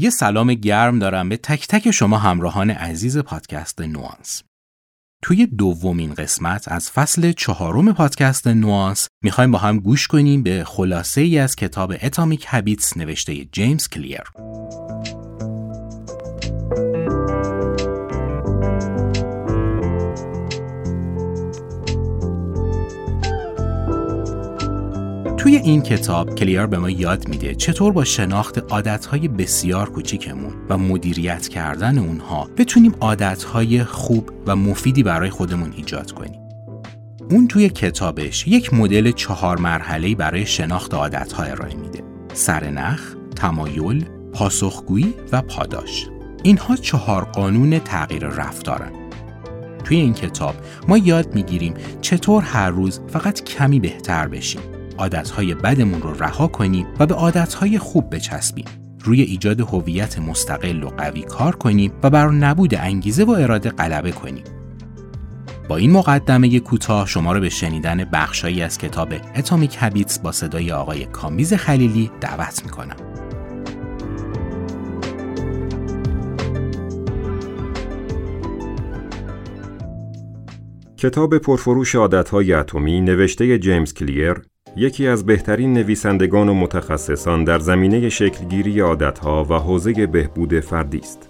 یه سلام گرم دارم به تک تک شما همراهان عزیز پادکست نوانس. توی دومین قسمت از فصل چهارم پادکست نوانس می‌خوایم با هم گوش کنیم به خلاصه ای از کتاب اتامیک هابیتس نوشته جیمز کلیر. توی این کتاب کلیر به ما یاد میده چطور با شناخت عادتهای بسیار کوچیکمون و مدیریت کردن اونها بتونیم عادتهای خوب و مفیدی برای خودمون ایجاد کنیم. اون توی کتابش یک مدل چهار مرحله‌ای برای شناخت عادتها ارائه میده. سرنخ، تمایل، پاسخگویی و پاداش. اینها چهار قانون تغییر رفتارن. توی این کتاب ما یاد می‌گیریم چطور هر روز فقط کمی بهتر بشیم عادتهای بدمون رو رها کنیم و به عادتهای خوب بچسبیم. روی ایجاد هویت مستقل و قوی کار کنیم و بر نبود انگیزه و اراده غلبه کنیم. با این مقدمه کوتاه شما رو به شنیدن بخشایی از کتاب اتمیک هابیتس با صدای آقای کامبیز خلیلی دعوت می‌کنم. کتاب پرفروش عادتهای اتمی نوشته جیمز کلیر یکی از بهترین نویسندگان و متخصصان در زمینه شکلگیری عادتها و حوزه بهبود فردی است.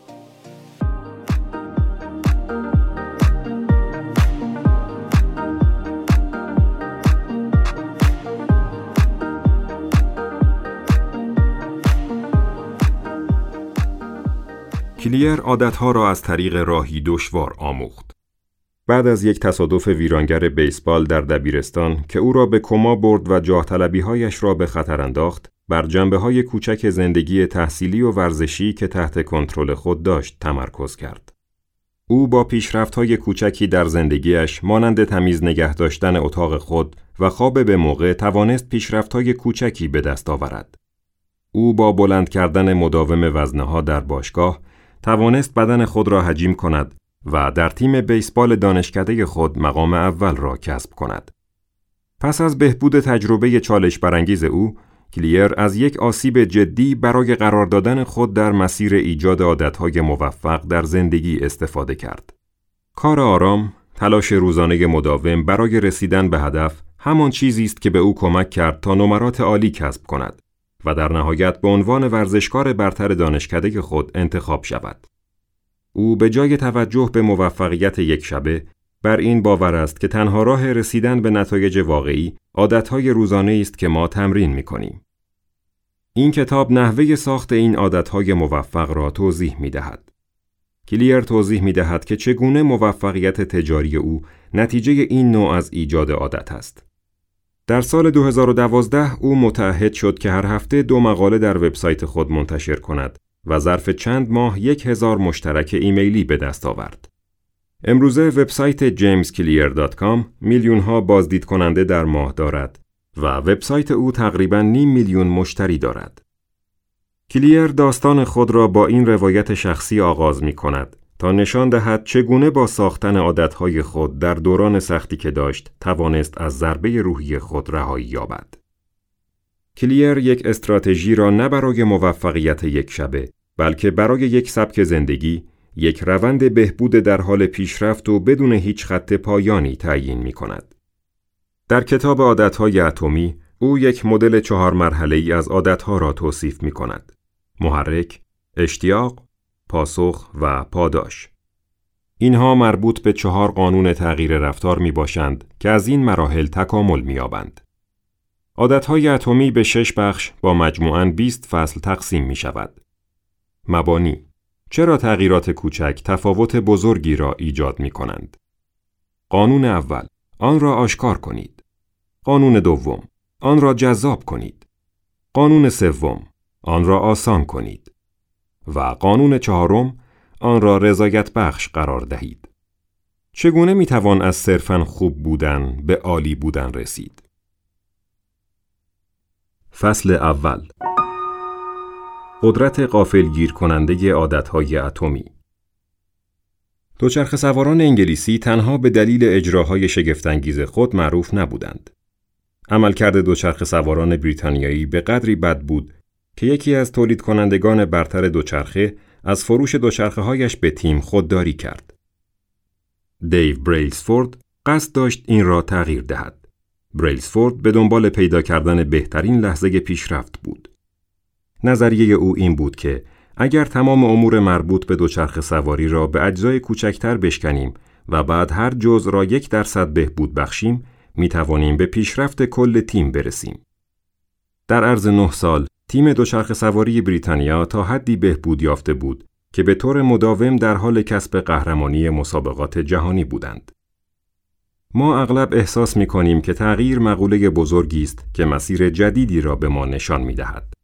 کلیر عادتها را از طریق راهی دشوار آموخت. بعد از یک تصادف ویرانگر بیسبال در دبیرستان که او را به کما برد و جاه هایش را به خطر انداخت، بر جنبه های کوچک زندگی تحصیلی و ورزشی که تحت کنترل خود داشت تمرکز کرد. او با پیشرفت های کوچکی در زندگیش مانند تمیز نگه داشتن اتاق خود و خواب به موقع توانست پیشرفت های کوچکی به دست آورد. او با بلند کردن مداوم وزنه ها در باشگاه توانست بدن خود را حجیم کند و در تیم بیسبال دانشکده خود مقام اول را کسب کند. پس از بهبود تجربه چالش برانگیز او، کلیر از یک آسیب جدی برای قرار دادن خود در مسیر ایجاد عادتهای موفق در زندگی استفاده کرد. کار آرام، تلاش روزانه مداوم برای رسیدن به هدف همان چیزی است که به او کمک کرد تا نمرات عالی کسب کند و در نهایت به عنوان ورزشکار برتر دانشکده خود انتخاب شود. او به جای توجه به موفقیت یک شبه بر این باور است که تنها راه رسیدن به نتایج واقعی عادتهای روزانه است که ما تمرین می کنیم. این کتاب نحوه ساخت این عادتهای موفق را توضیح می دهد. کلیر توضیح می دهد که چگونه موفقیت تجاری او نتیجه این نوع از ایجاد عادت است. در سال 2012 او متعهد شد که هر هفته دو مقاله در وبسایت خود منتشر کند و ظرف چند ماه یک هزار مشترک ایمیلی به دست آورد. امروزه وبسایت jamesclear.com میلیون ها بازدید کننده در ماه دارد و وبسایت او تقریبا نیم میلیون مشتری دارد. کلیر داستان خود را با این روایت شخصی آغاز می کند تا نشان دهد چگونه با ساختن عادتهای خود در دوران سختی که داشت توانست از ضربه روحی خود رهایی یابد. کلیر یک استراتژی را نه برای موفقیت یک شبه بلکه برای یک سبک زندگی یک روند بهبود در حال پیشرفت و بدون هیچ خط پایانی تعیین می کند. در کتاب عادتهای اتمی او یک مدل چهار مرحله ای از عادتها را توصیف می کند. محرک، اشتیاق، پاسخ و پاداش. اینها مربوط به چهار قانون تغییر رفتار می باشند که از این مراحل تکامل می آبند. عادتهای اتمی به شش بخش با مجموعاً 20 فصل تقسیم می شود. مبانی چرا تغییرات کوچک تفاوت بزرگی را ایجاد می کنند؟ قانون اول آن را آشکار کنید. قانون دوم آن را جذاب کنید. قانون سوم آن را آسان کنید. و قانون چهارم آن را رضایت بخش قرار دهید. چگونه می توان از صرفاً خوب بودن به عالی بودن رسید؟ فصل اول قدرت قافل گیر کننده عادتهای اتمی دوچرخ سواران انگلیسی تنها به دلیل اجراهای شگفتانگیز خود معروف نبودند. عملکرد دوچرخ سواران بریتانیایی به قدری بد بود که یکی از تولید کنندگان برتر دوچرخه از فروش دوچرخه هایش به تیم خودداری کرد. دیو بریلسفورد قصد داشت این را تغییر دهد. بریلسفورد به دنبال پیدا کردن بهترین لحظه پیشرفت بود. نظریه او این بود که اگر تمام امور مربوط به دوچرخه سواری را به اجزای کوچکتر بشکنیم و بعد هر جز را یک درصد بهبود بخشیم می توانیم به پیشرفت کل تیم برسیم. در عرض نه سال تیم دوچرخه سواری بریتانیا تا حدی بهبود یافته بود که به طور مداوم در حال کسب قهرمانی مسابقات جهانی بودند. ما اغلب احساس می کنیم که تغییر مقوله بزرگی است که مسیر جدیدی را به ما نشان می دهد.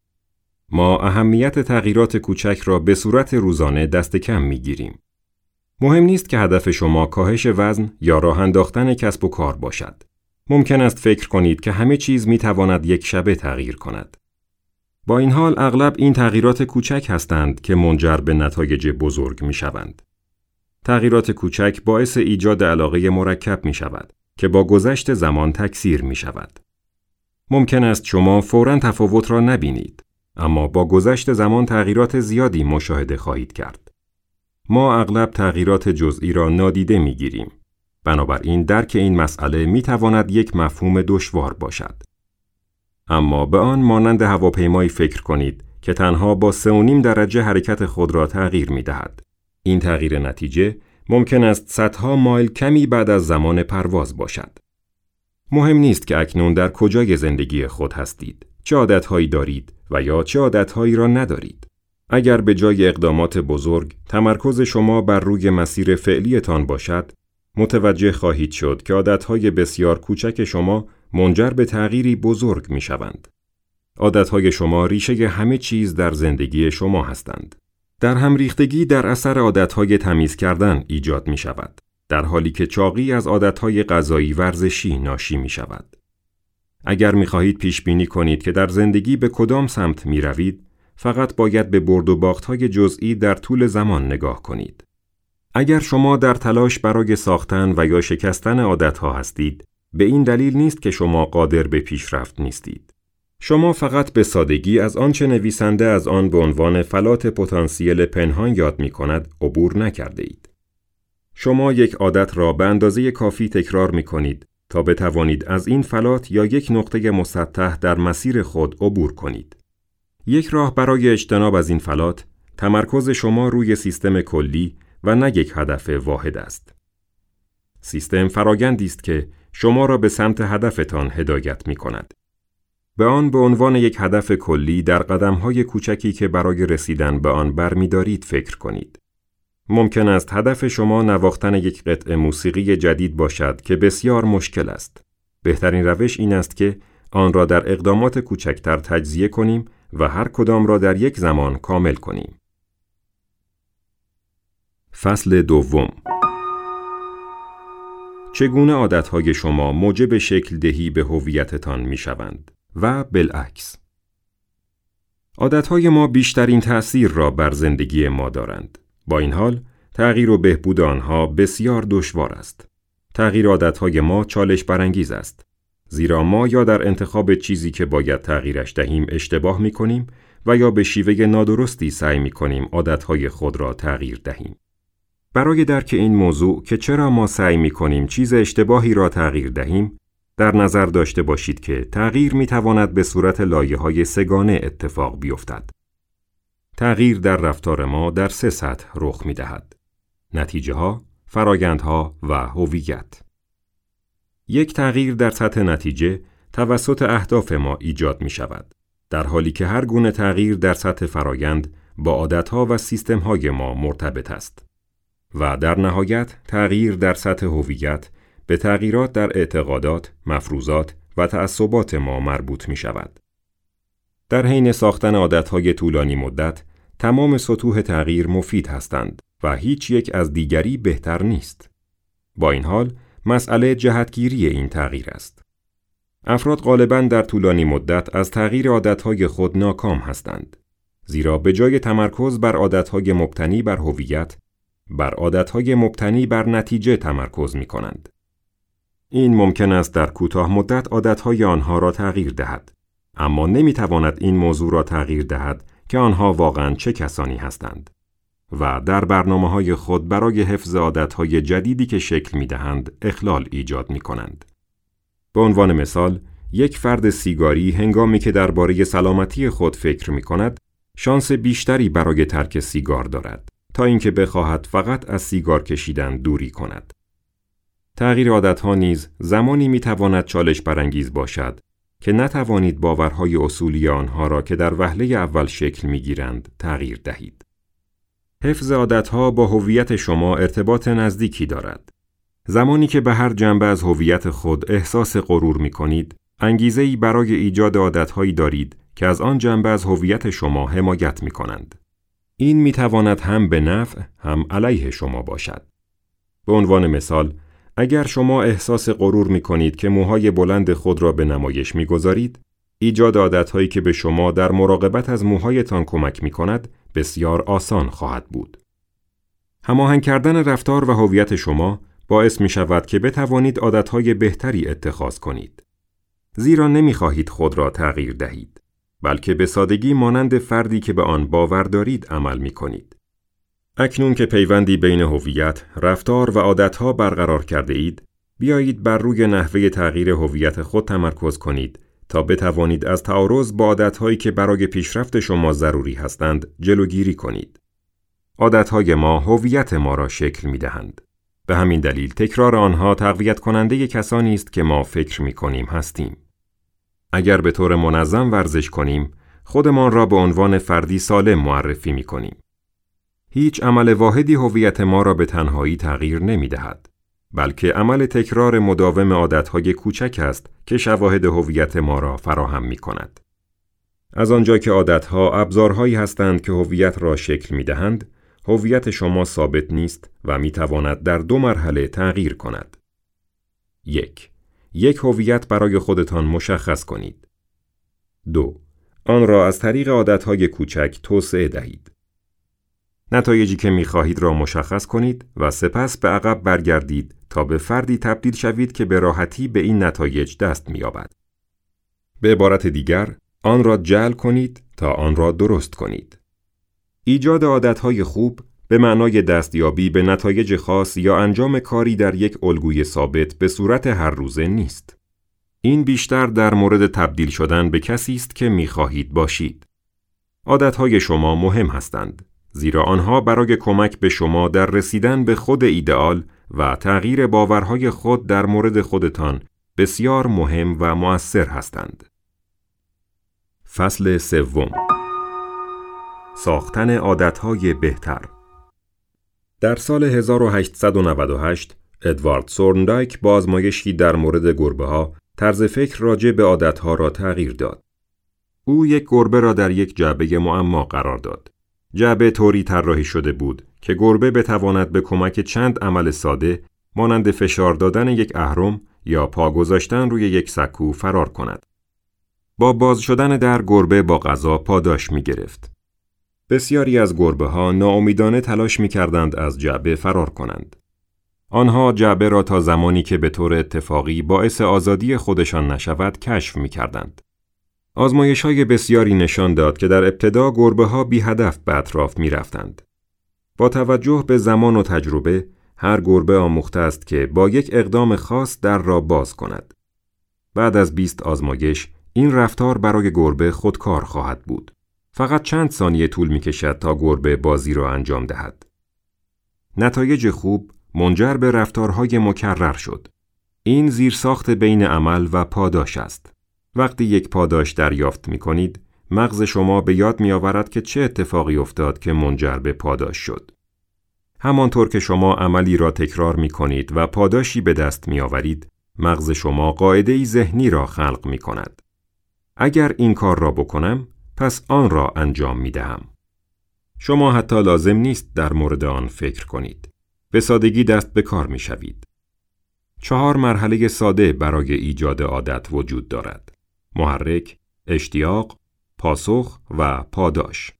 ما اهمیت تغییرات کوچک را به صورت روزانه دست کم می گیریم. مهم نیست که هدف شما کاهش وزن یا راه انداختن کسب و کار باشد. ممکن است فکر کنید که همه چیز می تواند یک شبه تغییر کند. با این حال اغلب این تغییرات کوچک هستند که منجر به نتایج بزرگ می شوند. تغییرات کوچک باعث ایجاد علاقه مرکب می شود که با گذشت زمان تکثیر می شود. ممکن است شما فورا تفاوت را نبینید اما با گذشت زمان تغییرات زیادی مشاهده خواهید کرد. ما اغلب تغییرات جزئی را نادیده می گیریم. بنابراین درک این مسئله می تواند یک مفهوم دشوار باشد. اما به آن مانند هواپیمایی فکر کنید که تنها با 3.5 درجه حرکت خود را تغییر می دهد. این تغییر نتیجه ممکن است صدها مایل کمی بعد از زمان پرواز باشد. مهم نیست که اکنون در کجای زندگی خود هستید، چه عادتهایی دارید و یا چه عادتهایی را ندارید. اگر به جای اقدامات بزرگ تمرکز شما بر روی مسیر فعلیتان باشد، متوجه خواهید شد که عادتهای بسیار کوچک شما منجر به تغییری بزرگ می شوند. عادتهای شما ریشه همه چیز در زندگی شما هستند. در هم ریختگی در اثر عادتهای تمیز کردن ایجاد می شود. در حالی که چاقی از عادتهای غذایی ورزشی ناشی می شود. اگر می خواهید پیش بینی کنید که در زندگی به کدام سمت می روید، فقط باید به برد و باخت های جزئی در طول زمان نگاه کنید. اگر شما در تلاش برای ساختن و یا شکستن عادتها هستید، به این دلیل نیست که شما قادر به پیشرفت نیستید. شما فقط به سادگی از آنچه نویسنده از آن به عنوان فلات پتانسیل پنهان یاد می کند عبور نکرده اید. شما یک عادت را به اندازه کافی تکرار می کنید تا بتوانید از این فلات یا یک نقطه مسطح در مسیر خود عبور کنید. یک راه برای اجتناب از این فلات تمرکز شما روی سیستم کلی و نه یک هدف واحد است. سیستم فرایندی است که شما را به سمت هدفتان هدایت می کند. به آن به عنوان یک هدف کلی در قدمهای کوچکی که برای رسیدن به آن برمیدارید فکر کنید. ممکن است هدف شما نواختن یک قطع موسیقی جدید باشد که بسیار مشکل است. بهترین روش این است که آن را در اقدامات کوچکتر تجزیه کنیم و هر کدام را در یک زمان کامل کنیم. فصل دوم چگونه عادتهای شما موجب شکل دهی به هویتتان می شوند و بالعکس عادتهای ما بیشترین تأثیر را بر زندگی ما دارند با این حال تغییر و بهبود آنها بسیار دشوار است. تغییر عادتهای ما چالش برانگیز است. زیرا ما یا در انتخاب چیزی که باید تغییرش دهیم اشتباه می کنیم و یا به شیوه نادرستی سعی می کنیم عادتهای خود را تغییر دهیم. برای درک این موضوع که چرا ما سعی می کنیم چیز اشتباهی را تغییر دهیم، در نظر داشته باشید که تغییر می تواند به صورت لایه های سگانه اتفاق بیفتد. تغییر در رفتار ما در سه سطح رخ می دهد. نتیجه ها، فرایندها و هویت. یک تغییر در سطح نتیجه توسط اهداف ما ایجاد می شود. در حالی که هر گونه تغییر در سطح فرایند با عادتها و سیستمهای ما مرتبط است. و در نهایت تغییر در سطح هویت به تغییرات در اعتقادات، مفروضات و تعصبات ما مربوط می شود. در حین ساختن عادتهای طولانی مدت، تمام سطوح تغییر مفید هستند و هیچ یک از دیگری بهتر نیست. با این حال، مسئله جهتگیری این تغییر است. افراد غالبا در طولانی مدت از تغییر عادتهای خود ناکام هستند. زیرا به جای تمرکز بر عادتهای مبتنی بر هویت، بر عادتهای مبتنی بر نتیجه تمرکز می کنند. این ممکن است در کوتاه مدت عادتهای آنها را تغییر دهد، اما نمی تواند این موضوع را تغییر دهد که آنها واقعا چه کسانی هستند. و در برنامه های خود برای حفظ عادتهای جدیدی که شکل می دهند اخلال ایجاد می کنند. به عنوان مثال، یک فرد سیگاری هنگامی که درباره سلامتی خود فکر می کند، شانس بیشتری برای ترک سیگار دارد تا اینکه بخواهد فقط از سیگار کشیدن دوری کند. تغییر عادتها نیز زمانی می تواند چالش برانگیز باشد که نتوانید باورهای اصولی آنها را که در وهله اول شکل می گیرند تغییر دهید. حفظ عادتها با هویت شما ارتباط نزدیکی دارد. زمانی که به هر جنبه از هویت خود احساس غرور می کنید، انگیزه برای ایجاد عادتهایی دارید که از آن جنبه از هویت شما حمایت می کنند. این می تواند هم به نفع هم علیه شما باشد. به عنوان مثال، اگر شما احساس غرور می کنید که موهای بلند خود را به نمایش می گذارید، ایجاد عادتهایی که به شما در مراقبت از موهایتان کمک می کند بسیار آسان خواهد بود. هماهنگ کردن رفتار و هویت شما باعث می شود که بتوانید عادتهای بهتری اتخاذ کنید. زیرا نمی خواهید خود را تغییر دهید. بلکه به سادگی مانند فردی که به آن باور دارید عمل می کنید. اکنون که پیوندی بین هویت، رفتار و عادتها برقرار کرده اید، بیایید بر روی نحوه تغییر هویت خود تمرکز کنید تا بتوانید از تعارض با عادتهایی که برای پیشرفت شما ضروری هستند جلوگیری کنید. عادتهای ما هویت ما را شکل می دهند. به همین دلیل تکرار آنها تقویت کننده کسانی است که ما فکر می کنیم هستیم. اگر به طور منظم ورزش کنیم، خودمان را به عنوان فردی سالم معرفی می کنیم. هیچ عمل واحدی هویت ما را به تنهایی تغییر نمی دهد. بلکه عمل تکرار مداوم عادتهای کوچک است که شواهد هویت ما را فراهم می کند. از آنجا که عادتها ابزارهایی هستند که هویت را شکل می دهند، هویت شما ثابت نیست و می تواند در دو مرحله تغییر کند. یک یک هویت برای خودتان مشخص کنید. دو آن را از طریق عادتهای کوچک توسعه دهید. نتایجی که می خواهید را مشخص کنید و سپس به عقب برگردید تا به فردی تبدیل شوید که به راحتی به این نتایج دست می‌یابد. به عبارت دیگر، آن را جل کنید تا آن را درست کنید. ایجاد عادتهای خوب به معنای دستیابی به نتایج خاص یا انجام کاری در یک الگوی ثابت به صورت هر روزه نیست. این بیشتر در مورد تبدیل شدن به کسی است که می‌خواهید باشید. عادتهای شما مهم هستند زیرا آنها برای کمک به شما در رسیدن به خود ایدئال و تغییر باورهای خود در مورد خودتان بسیار مهم و مؤثر هستند. فصل سوم ساختن عادتهای بهتر در سال 1898 ادوارد سورندایک با آزمایشی در مورد گربه ها طرز فکر راجع به عادتها را تغییر داد. او یک گربه را در یک جعبه معما قرار داد. جعبه طوری طراحی شده بود که گربه بتواند به کمک چند عمل ساده مانند فشار دادن یک اهرم یا پا گذاشتن روی یک سکو فرار کند. با باز شدن در گربه با غذا پاداش می گرفت. بسیاری از گربه ها ناامیدانه تلاش می کردند از جعبه فرار کنند. آنها جعبه را تا زمانی که به طور اتفاقی باعث آزادی خودشان نشود کشف می کردند. آزمایش های بسیاری نشان داد که در ابتدا گربه ها بی هدف به اطراف می رفتند. با توجه به زمان و تجربه، هر گربه آموخته است که با یک اقدام خاص در را باز کند. بعد از 20 آزمایش، این رفتار برای گربه خودکار خواهد بود. فقط چند ثانیه طول می کشد تا گربه بازی را انجام دهد. نتایج خوب منجر به رفتارهای مکرر شد. این زیرساخت بین عمل و پاداش است. وقتی یک پاداش دریافت می کنید، مغز شما به یاد می آورد که چه اتفاقی افتاد که منجر به پاداش شد. همانطور که شما عملی را تکرار می کنید و پاداشی به دست می آورید، مغز شما قاعده ذهنی را خلق می کند. اگر این کار را بکنم، پس آن را انجام می دهم. شما حتی لازم نیست در مورد آن فکر کنید. به سادگی دست به کار می شوید. چهار مرحله ساده برای ایجاد عادت وجود دارد. محرک، اشتیاق، پاسخ و پاداش.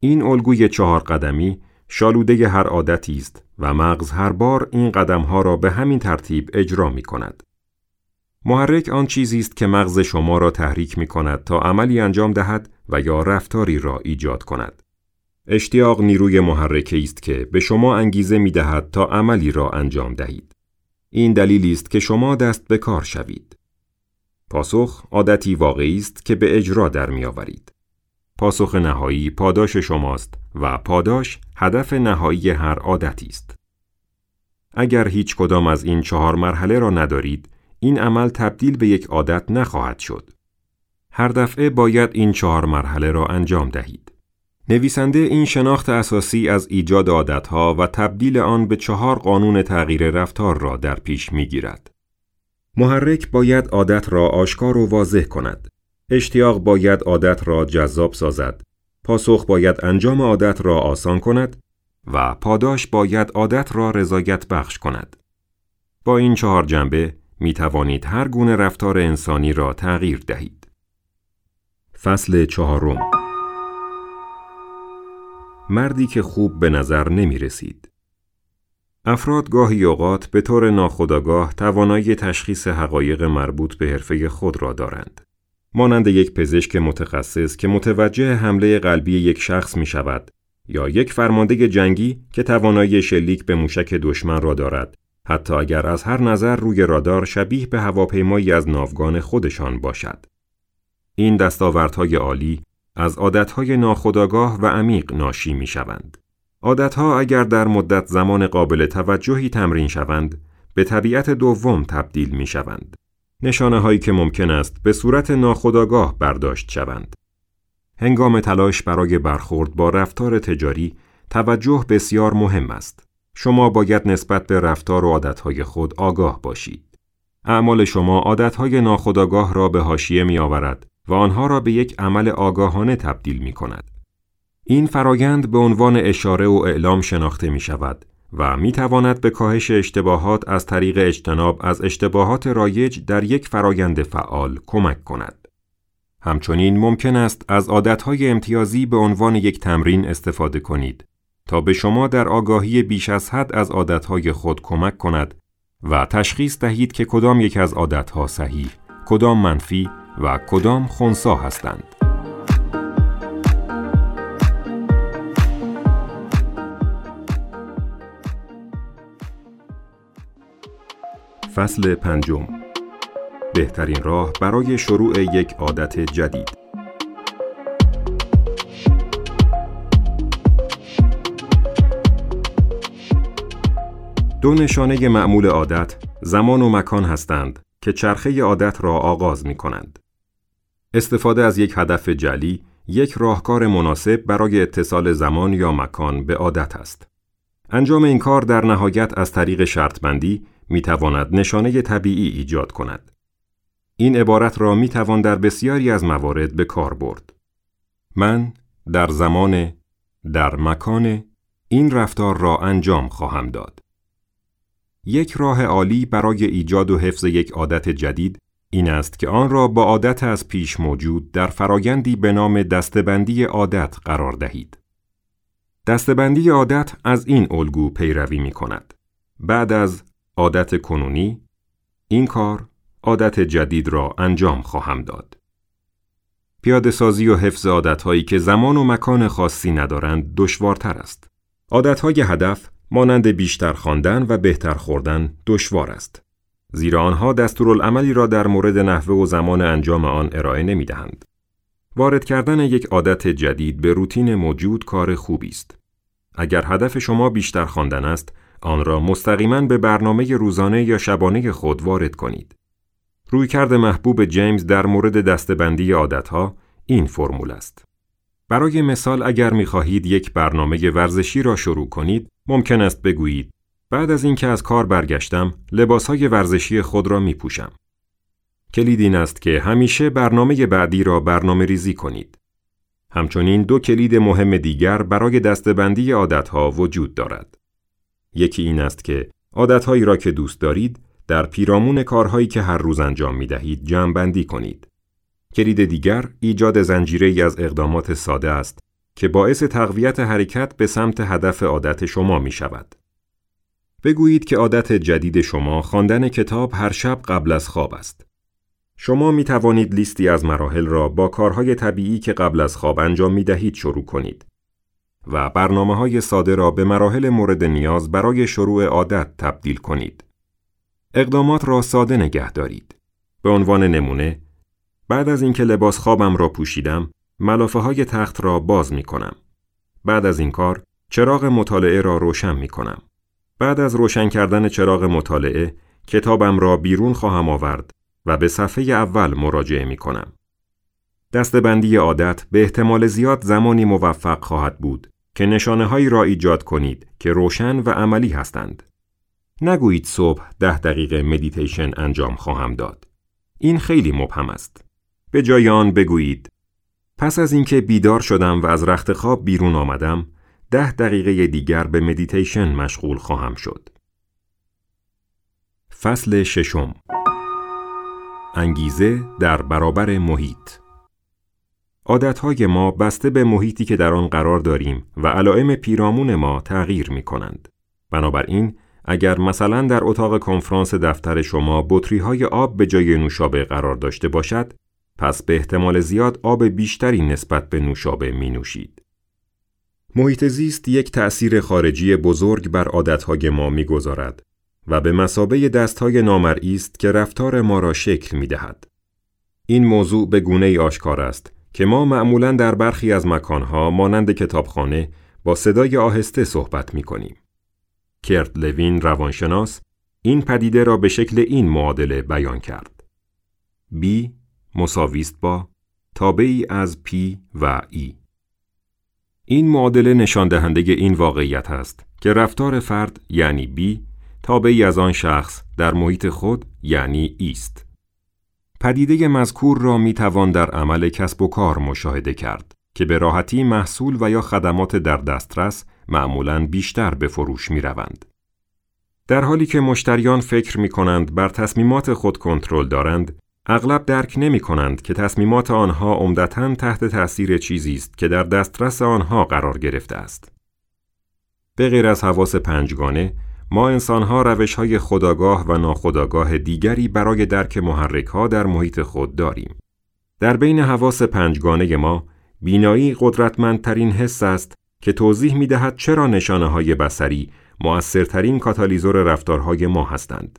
این الگوی چهار قدمی شالوده هر عادتی است و مغز هر بار این قدمها را به همین ترتیب اجرا می کند. محرک آن چیزی است که مغز شما را تحریک می کند تا عملی انجام دهد و یا رفتاری را ایجاد کند. اشتیاق نیروی محرکه است که به شما انگیزه می دهد تا عملی را انجام دهید. این دلیلی است که شما دست به کار شوید. پاسخ عادتی واقعی است که به اجرا در می آورید. پاسخ نهایی پاداش شماست و پاداش هدف نهایی هر عادتی است. اگر هیچ کدام از این چهار مرحله را ندارید، این عمل تبدیل به یک عادت نخواهد شد. هر دفعه باید این چهار مرحله را انجام دهید. نویسنده این شناخت اساسی از ایجاد عادتها و تبدیل آن به چهار قانون تغییر رفتار را در پیش می‌گیرد. محرک باید عادت را آشکار و واضح کند. اشتیاق باید عادت را جذاب سازد. پاسخ باید انجام عادت را آسان کند و پاداش باید عادت را رضایت بخش کند. با این چهار جنبه می توانید هر گونه رفتار انسانی را تغییر دهید. فصل چهارم مردی که خوب به نظر نمی رسید. افراد گاهی اوقات به طور ناخودآگاه توانایی تشخیص حقایق مربوط به حرفه خود را دارند. مانند یک پزشک متخصص که متوجه حمله قلبی یک شخص می شود یا یک فرمانده جنگی که توانایی شلیک به موشک دشمن را دارد حتی اگر از هر نظر روی رادار شبیه به هواپیمایی از ناوگان خودشان باشد. این دستاوردهای عالی از عادتهای ناخودآگاه و عمیق ناشی می شوند. عادتها اگر در مدت زمان قابل توجهی تمرین شوند، به طبیعت دوم تبدیل می شوند. نشانه هایی که ممکن است به صورت ناخودآگاه برداشت شوند. هنگام تلاش برای برخورد با رفتار تجاری، توجه بسیار مهم است. شما باید نسبت به رفتار و عادتهای خود آگاه باشید. اعمال شما عادتهای ناخودآگاه را به حاشیه می آورد و آنها را به یک عمل آگاهانه تبدیل می کند. این فرایند به عنوان اشاره و اعلام شناخته می شود و می تواند به کاهش اشتباهات از طریق اجتناب از اشتباهات رایج در یک فرایند فعال کمک کند. همچنین ممکن است از عادتهای امتیازی به عنوان یک تمرین استفاده کنید تا به شما در آگاهی بیش از حد از عادتهای خود کمک کند و تشخیص دهید که کدام یک از عادتها صحیح، کدام منفی و کدام خونسا هستند. فصل پنجم بهترین راه برای شروع یک عادت جدید دو نشانه معمول عادت زمان و مکان هستند که چرخه عادت را آغاز می کنند. استفاده از یک هدف جلی یک راهکار مناسب برای اتصال زمان یا مکان به عادت است. انجام این کار در نهایت از طریق شرطبندی می تواند نشانه طبیعی ایجاد کند. این عبارت را می توان در بسیاری از موارد به کار برد. من در زمان در مکان این رفتار را انجام خواهم داد. یک راه عالی برای ایجاد و حفظ یک عادت جدید این است که آن را با عادت از پیش موجود در فرایندی به نام دستبندی عادت قرار دهید. دستبندی عادت از این الگو پیروی می کند. بعد از عادت کنونی این کار عادت جدید را انجام خواهم داد. پیاده سازی و حفظ عادتهایی که زمان و مکان خاصی ندارند دشوارتر است. عادتهای هدف مانند بیشتر خواندن و بهتر خوردن دشوار است. زیرا آنها دستورالعملی را در مورد نحوه و زمان انجام آن ارائه نمی دهند. وارد کردن یک عادت جدید به روتین موجود کار خوبی است. اگر هدف شما بیشتر خواندن است، آن را مستقیما به برنامه روزانه یا شبانه خود وارد کنید. رویکرد محبوب جیمز در مورد دستبندی عادتها این فرمول است. برای مثال اگر می خواهید یک برنامه ورزشی را شروع کنید، ممکن است بگویید بعد از اینکه از کار برگشتم، لباسهای ورزشی خود را می پوشم. کلید این است که همیشه برنامه بعدی را برنامه ریزی کنید. همچنین دو کلید مهم دیگر برای دستبندی عادتها وجود دارد. یکی این است که عادتهایی را که دوست دارید در پیرامون کارهایی که هر روز انجام می دهید جمع کنید. کلید دیگر ایجاد زنجیره از اقدامات ساده است که باعث تقویت حرکت به سمت هدف عادت شما می شود. بگویید که عادت جدید شما خواندن کتاب هر شب قبل از خواب است. شما می توانید لیستی از مراحل را با کارهای طبیعی که قبل از خواب انجام می دهید شروع کنید و برنامه های ساده را به مراحل مورد نیاز برای شروع عادت تبدیل کنید. اقدامات را ساده نگه دارید. به عنوان نمونه، بعد از اینکه لباس خوابم را پوشیدم، ملافه های تخت را باز می کنم. بعد از این کار، چراغ مطالعه را روشن می کنم. بعد از روشن کردن چراغ مطالعه، کتابم را بیرون خواهم آورد و به صفحه اول مراجعه می کنم. دستبندی عادت به احتمال زیاد زمانی موفق خواهد بود که نشانه هایی را ایجاد کنید که روشن و عملی هستند. نگویید صبح ده دقیقه مدیتیشن انجام خواهم داد. این خیلی مبهم است. به جای آن بگویید پس از اینکه بیدار شدم و از رختخواب بیرون آمدم ده دقیقه دیگر به مدیتیشن مشغول خواهم شد. فصل ششم انگیزه در برابر محیط عادتهای ما بسته به محیطی که در آن قرار داریم و علائم پیرامون ما تغییر می کنند. بنابراین اگر مثلا در اتاق کنفرانس دفتر شما بطری های آب به جای نوشابه قرار داشته باشد، پس به احتمال زیاد آب بیشتری نسبت به نوشابه می نوشید. محیط زیست یک تأثیر خارجی بزرگ بر عادتهای ما می‌گذارد و به مسابه دستهای نامرئی است که رفتار ما را شکل می دهد. این موضوع به گونه ای آشکار است که ما معمولا در برخی از مکانها مانند کتابخانه با صدای آهسته صحبت می کنیم. کرت لوین روانشناس این پدیده را به شکل این معادله بیان کرد. B مساویست با تابعی از P و E. این معادله نشان دهنده این واقعیت است که رفتار فرد یعنی B تابعی از آن شخص در محیط خود یعنی ایست. پدیده مذکور را می توان در عمل کسب و کار مشاهده کرد که به راحتی محصول و یا خدمات در دسترس معمولا بیشتر به فروش می روند. در حالی که مشتریان فکر می کنند بر تصمیمات خود کنترل دارند، اغلب درک نمی کنند که تصمیمات آنها عمدتا تحت تأثیر چیزی است که در دسترس آنها قرار گرفته است. به غیر از حواس پنجگانه، ما انسانها روش های خداگاه و ناخداگاه دیگری برای درک محرک ها در محیط خود داریم. در بین حواس پنجگانه ما، بینایی قدرتمندترین حس است که توضیح می دهد چرا نشانه های بسری مؤثرترین کاتالیزور رفتارهای ما هستند.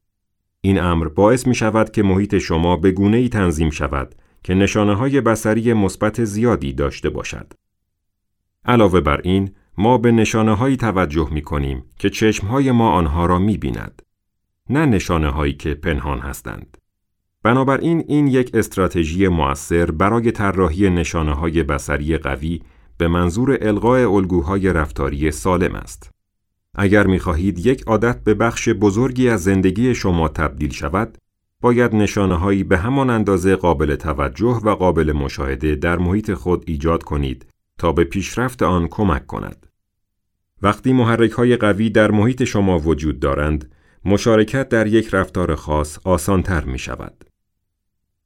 این امر باعث می شود که محیط شما به گونه ای تنظیم شود که نشانه های بسری مثبت زیادی داشته باشد. علاوه بر این، ما به نشانه هایی توجه می کنیم که چشم های ما آنها را می بیند. نه نشانه هایی که پنهان هستند. بنابراین این یک استراتژی مؤثر برای طراحی نشانه های بسری قوی به منظور القاء الگوهای رفتاری سالم است. اگر می خواهید یک عادت به بخش بزرگی از زندگی شما تبدیل شود، باید نشانه هایی به همان اندازه قابل توجه و قابل مشاهده در محیط خود ایجاد کنید تا به پیشرفت آن کمک کند. وقتی محرک های قوی در محیط شما وجود دارند، مشارکت در یک رفتار خاص آسانتر می شود.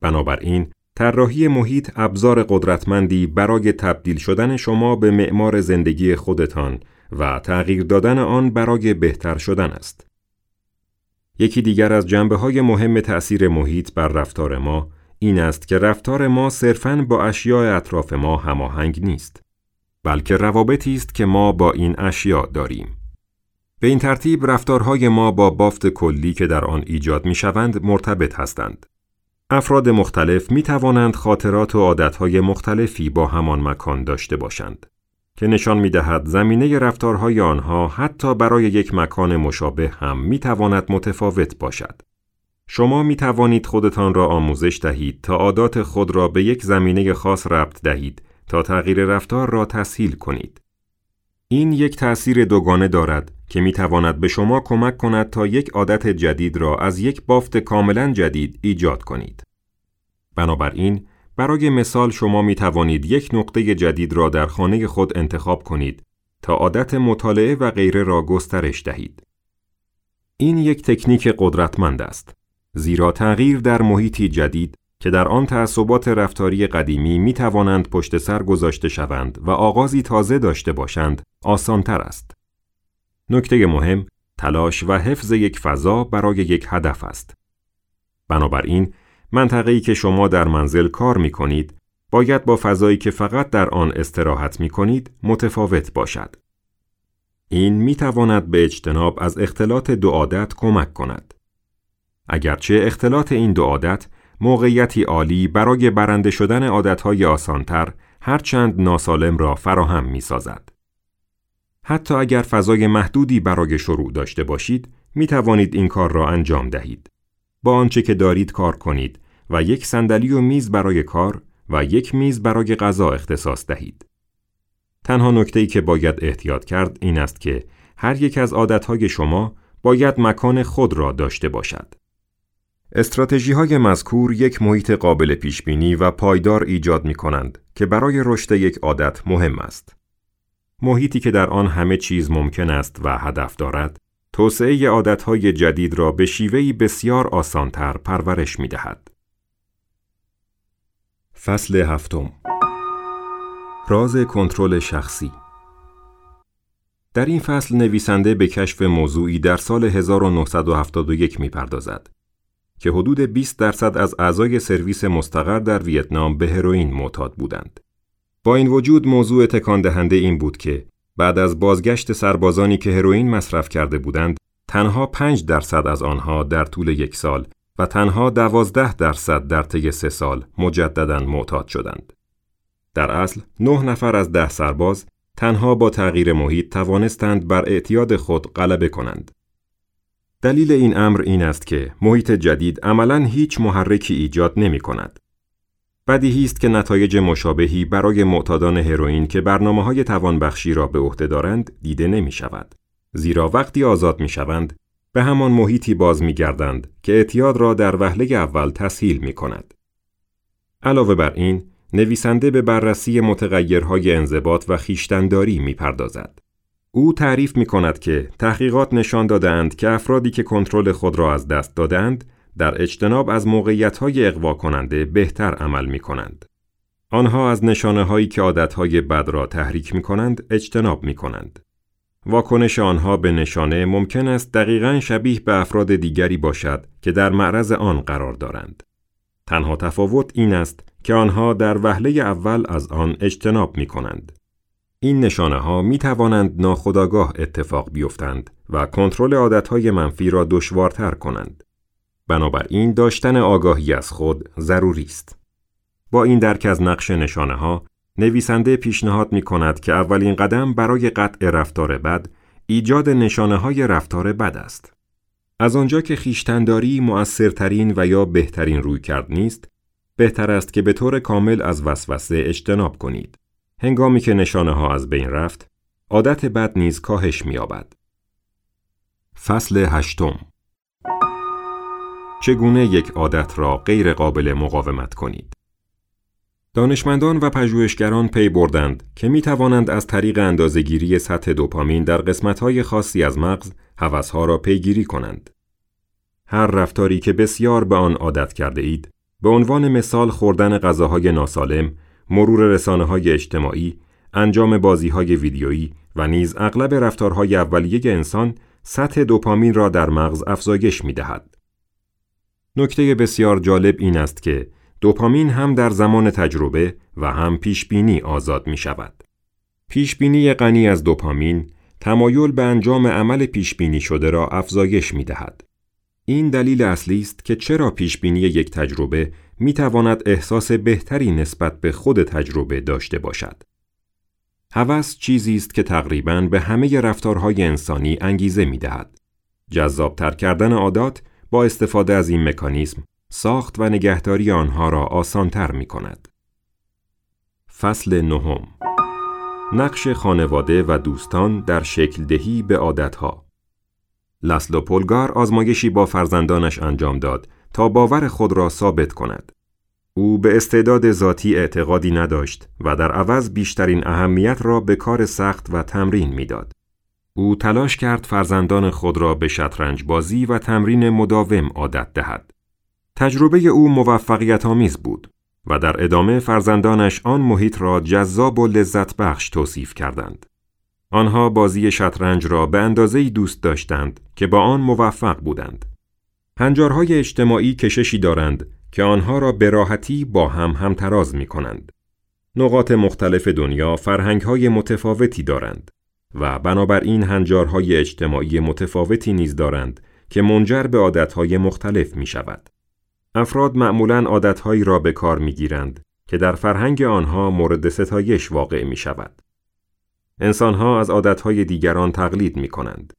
بنابراین، طراحی محیط ابزار قدرتمندی برای تبدیل شدن شما به معمار زندگی خودتان و تغییر دادن آن برای بهتر شدن است. یکی دیگر از جنبه های مهم تأثیر محیط بر رفتار ما این است که رفتار ما صرفاً با اشیاء اطراف ما هماهنگ نیست. بلکه روابطی است که ما با این اشیاء داریم. به این ترتیب رفتارهای ما با بافت کلی که در آن ایجاد می شوند مرتبط هستند. افراد مختلف می توانند خاطرات و عادتهای مختلفی با همان مکان داشته باشند که نشان می دهد زمینه رفتارهای آنها حتی برای یک مکان مشابه هم می تواند متفاوت باشد. شما می توانید خودتان را آموزش دهید تا عادات خود را به یک زمینه خاص ربط دهید تا تغییر رفتار را تسهیل کنید. این یک تأثیر دوگانه دارد که می تواند به شما کمک کند تا یک عادت جدید را از یک بافت کاملا جدید ایجاد کنید. بنابراین برای مثال شما می توانید یک نقطه جدید را در خانه خود انتخاب کنید تا عادت مطالعه و غیره را گسترش دهید. این یک تکنیک قدرتمند است. زیرا تغییر در محیطی جدید که در آن تعصبات رفتاری قدیمی می توانند پشت سر گذاشته شوند و آغازی تازه داشته باشند آسانتر است. نکته مهم تلاش و حفظ یک فضا برای یک هدف است. بنابراین منطقه‌ای که شما در منزل کار می کنید باید با فضایی که فقط در آن استراحت می کنید متفاوت باشد. این می تواند به اجتناب از اختلاط دو عادت کمک کند. اگرچه اختلاط این دو عادت موقعیتی عالی برای برنده شدن عادتهای آسانتر هرچند ناسالم را فراهم می سازد. حتی اگر فضای محدودی برای شروع داشته باشید، می توانید این کار را انجام دهید. با آنچه که دارید کار کنید و یک صندلی و میز برای کار و یک میز برای غذا اختصاص دهید. تنها نکته‌ای که باید احتیاط کرد این است که هر یک از عادتهای شما باید مکان خود را داشته باشد. استراتژی های مذکور یک محیط قابل پیشبینی و پایدار ایجاد می کنند که برای رشد یک عادت مهم است. محیطی که در آن همه چیز ممکن است و هدف دارد، توسعه عادتهای جدید را به شیوهی بسیار آسانتر پرورش می دهد. فصل هفتم راز کنترل شخصی در این فصل نویسنده به کشف موضوعی در سال 1971 می پردازد که حدود 20 درصد از اعضای سرویس مستقر در ویتنام به هروئین معتاد بودند. با این وجود موضوع تکان دهنده این بود که بعد از بازگشت سربازانی که هروئین مصرف کرده بودند، تنها 5 درصد از آنها در طول یک سال و تنها 12 درصد در طی سه سال مجددا معتاد شدند. در اصل، نه نفر از ده سرباز تنها با تغییر محیط توانستند بر اعتیاد خود غلبه کنند. دلیل این امر این است که محیط جدید عملا هیچ محرکی ایجاد نمی کند. بدیهی است که نتایج مشابهی برای معتادان هروئین که برنامه های توانبخشی را به عهده دارند دیده نمی شود. زیرا وقتی آزاد می شوند به همان محیطی باز می گردند که اعتیاد را در وهله اول تسهیل می کند. علاوه بر این، نویسنده به بررسی متغیرهای انضباط و خیشتنداری می پردازد. او تعریف می کند که تحقیقات نشان دادند که افرادی که کنترل خود را از دست دادند در اجتناب از موقعیت‌های اقوا کننده بهتر عمل می کنند. آنها از نشانه هایی که عادتهای بد را تحریک می کنند اجتناب می کنند. واکنش آنها به نشانه ممکن است دقیقا شبیه به افراد دیگری باشد که در معرض آن قرار دارند. تنها تفاوت این است که آنها در وهله اول از آن اجتناب می کنند. این نشانه ها می توانند ناخداگاه اتفاق بیفتند و کنترل عادتهای منفی را دشوارتر کنند. بنابراین داشتن آگاهی از خود ضروری است. با این درک از نقش نشانه ها، نویسنده پیشنهاد می کند که اولین قدم برای قطع رفتار بد، ایجاد نشانه های رفتار بد است. از آنجا که خیشتنداری مؤثرترین و یا بهترین روی کرد نیست، بهتر است که به طور کامل از وسوسه اجتناب کنید. هنگامی که نشانه ها از بین رفت، عادت بد نیز کاهش می‌یابد. فصل هشتم چگونه یک عادت را غیر قابل مقاومت کنید؟ دانشمندان و پژوهشگران پی بردند که می توانند از طریق اندازهگیری سطح دوپامین در قسمت‌های خاصی از مغز حوثها را پیگیری کنند. هر رفتاری که بسیار به آن عادت کرده اید، به عنوان مثال خوردن غذاهای ناسالم، مرور رسانه های اجتماعی، انجام بازی های ویدیویی و نیز اغلب رفتارهای اولیه انسان سطح دوپامین را در مغز افزایش می دهد. نکته بسیار جالب این است که دوپامین هم در زمان تجربه و هم پیشبینی آزاد می شود. پیشبینی غنی از دوپامین تمایل به انجام عمل پیشبینی شده را افزایش می دهد. این دلیل اصلی است که چرا پیشبینی یک تجربه می تواند احساس بهتری نسبت به خود تجربه داشته باشد. هوس چیزی است که تقریباً به همه رفتارهای انسانی انگیزه می دهد. جذابتر کردن عادات با استفاده از این مکانیزم ساخت و نگهداری آنها را آسانتر می کند. فصل نهم نقش خانواده و دوستان در شکل دهی به عادتها لسلو پولگار آزمایشی با فرزندانش انجام داد تا باور خود را ثابت کند. او به استعداد ذاتی اعتقادی نداشت و در عوض بیشترین اهمیت را به کار سخت و تمرین می‌داد. او تلاش کرد فرزندان خود را به شطرنج بازی و تمرین مداوم عادت دهد. تجربه او موفقیت آمیز بود و در ادامه فرزندانش آن محیط را جذاب و لذت بخش توصیف کردند. آنها بازی شطرنج را به اندازه‌ای دوست داشتند که با آن موفق بودند. هنجارهای اجتماعی کششی دارند که آنها را به راحتی با هم همتراز می کنند. نقاط مختلف دنیا فرهنگهای متفاوتی دارند و بنابراین هنجارهای اجتماعی متفاوتی نیز دارند که منجر به عادتهای مختلف می شود. افراد معمولا عادتهایی را به کار می گیرند که در فرهنگ آنها مورد ستایش واقع می شود. انسانها از عادتهای دیگران تقلید می کنند.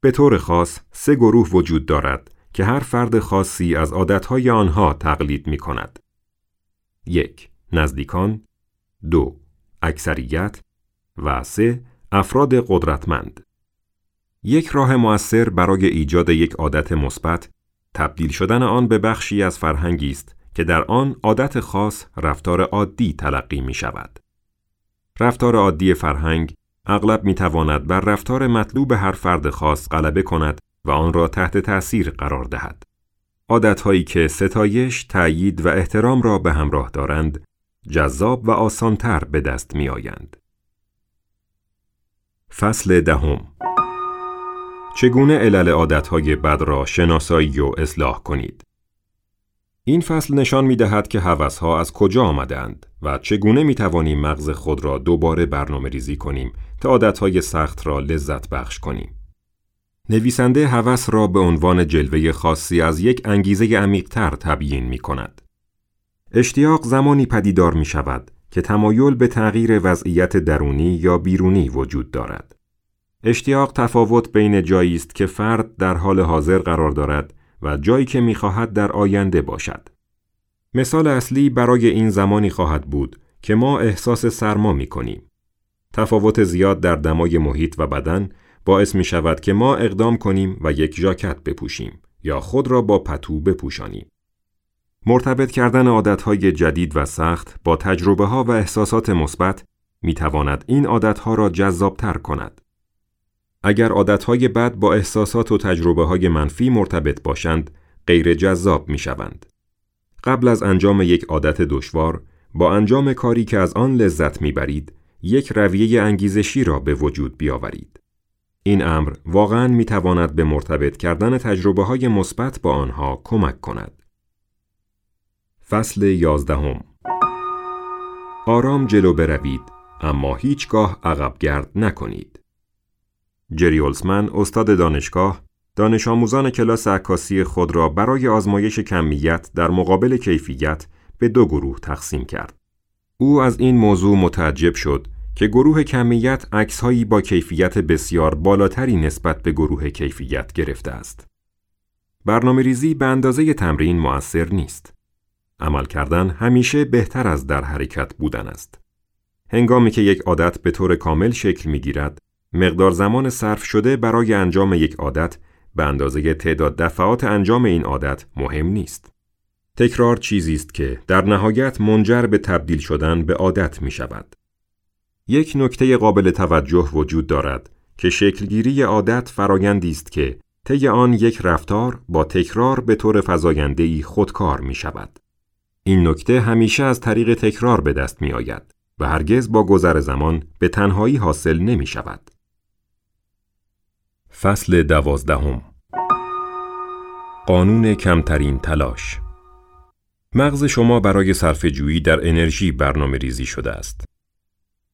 به طور خاص سه گروه وجود دارد که هر فرد خاصی از عادتهای آنها تقلید می کند. یک نزدیکان دو اکثریت و سه افراد قدرتمند یک راه موثر برای ایجاد یک عادت مثبت تبدیل شدن آن به بخشی از فرهنگی است که در آن عادت خاص رفتار عادی تلقی می شود. رفتار عادی فرهنگ اغلب می تواند بر رفتار مطلوب هر فرد خاص غلبه کند و آن را تحت تأثیر قرار دهد. عادتهایی که ستایش، تأیید و احترام را به همراه دارند، جذاب و آسانتر به دست می آیند. فصل دهم چگونه علل عادتهای بد را شناسایی و اصلاح کنید؟ این فصل نشان می دهد که ها از کجا آمدند و چگونه می توانیم مغز خود را دوباره برنامه ریزی کنیم تا عادتهای سخت را لذت بخش کنیم. نویسنده هوس را به عنوان جلوه خاصی از یک انگیزه عمیقتر تبیین می کند. اشتیاق زمانی پدیدار می شود که تمایل به تغییر وضعیت درونی یا بیرونی وجود دارد. اشتیاق تفاوت بین جایی است که فرد در حال حاضر قرار دارد و جایی که می‌خواهد در آینده باشد. مثال اصلی برای این زمانی خواهد بود که ما احساس سرما می کنیم. تفاوت زیاد در دمای محیط و بدن باعث می شود که ما اقدام کنیم و یک ژاکت بپوشیم یا خود را با پتو بپوشانیم. مرتبط کردن عادتهای جدید و سخت با تجربه ها و احساسات مثبت می تواند این عادتها را جذابتر کند. اگر عادتهای بد با احساسات و تجربه های منفی مرتبط باشند، غیر جذاب می شوند. قبل از انجام یک عادت دشوار، با انجام کاری که از آن لذت می برید، یک رویه انگیزشی را به وجود بیاورید. این امر واقعا می تواند به مرتبط کردن تجربه های مثبت با آنها کمک کند. فصل یازدهم آرام جلو بروید اما هیچگاه عقب گرد نکنید. جری اولسمن استاد دانشگاه دانش آموزان کلاس عکاسی خود را برای آزمایش کمیت در مقابل کیفیت به دو گروه تقسیم کرد. او از این موضوع متعجب شد که گروه کمیت عکسهایی با کیفیت بسیار بالاتری نسبت به گروه کیفیت گرفته است. برنامه ریزی به اندازه تمرین مؤثر نیست. عمل کردن همیشه بهتر از در حرکت بودن است. هنگامی که یک عادت به طور کامل شکل می گیرد، مقدار زمان صرف شده برای انجام یک عادت به اندازه تعداد دفعات انجام این عادت مهم نیست. تکرار چیزی است که در نهایت منجر به تبدیل شدن به عادت می شود. یک نکته قابل توجه وجود دارد که شکلگیری عادت فرایندی است که طی آن یک رفتار با تکرار به طور فزاینده‌ای خودکار می شود. این نکته همیشه از طریق تکرار به دست می آید و هرگز با گذر زمان به تنهایی حاصل نمی شود. فصل دوازدهم قانون کمترین تلاش مغز شما برای جویی در انرژی برنامه ریزی شده است.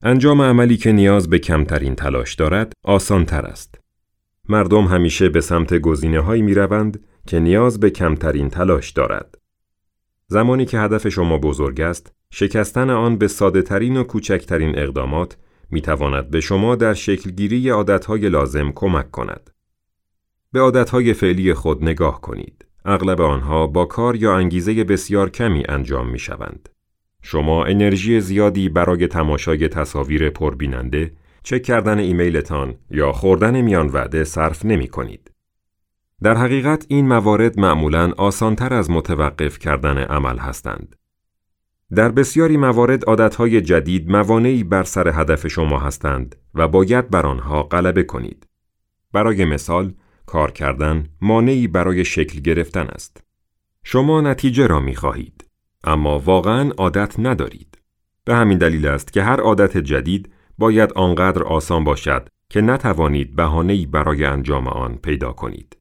انجام عملی که نیاز به کمترین تلاش دارد آسان تر است. مردم همیشه به سمت گزینه هایی می روند که نیاز به کمترین تلاش دارد. زمانی که هدف شما بزرگ است، شکستن آن به ساده ترین و کوچکترین اقدامات می تواند به شما در شکلگیری عادتهای لازم کمک کند. به عادتهای فعلی خود نگاه کنید. اغلب آنها با کار یا انگیزه بسیار کمی انجام می شوند. شما انرژی زیادی برای تماشای تصاویر پربیننده، چک کردن ایمیلتان یا خوردن میان وعده صرف نمی کنید. در حقیقت این موارد معمولا آسانتر از متوقف کردن عمل هستند. در بسیاری موارد عادتهای جدید موانعی بر سر هدف شما هستند و باید بر آنها غلبه کنید. برای مثال، کار کردن مانعی برای شکل گرفتن است. شما نتیجه را می خواهید، اما واقعا عادت ندارید. به همین دلیل است که هر عادت جدید باید آنقدر آسان باشد که نتوانید بهانه‌ای برای انجام آن پیدا کنید.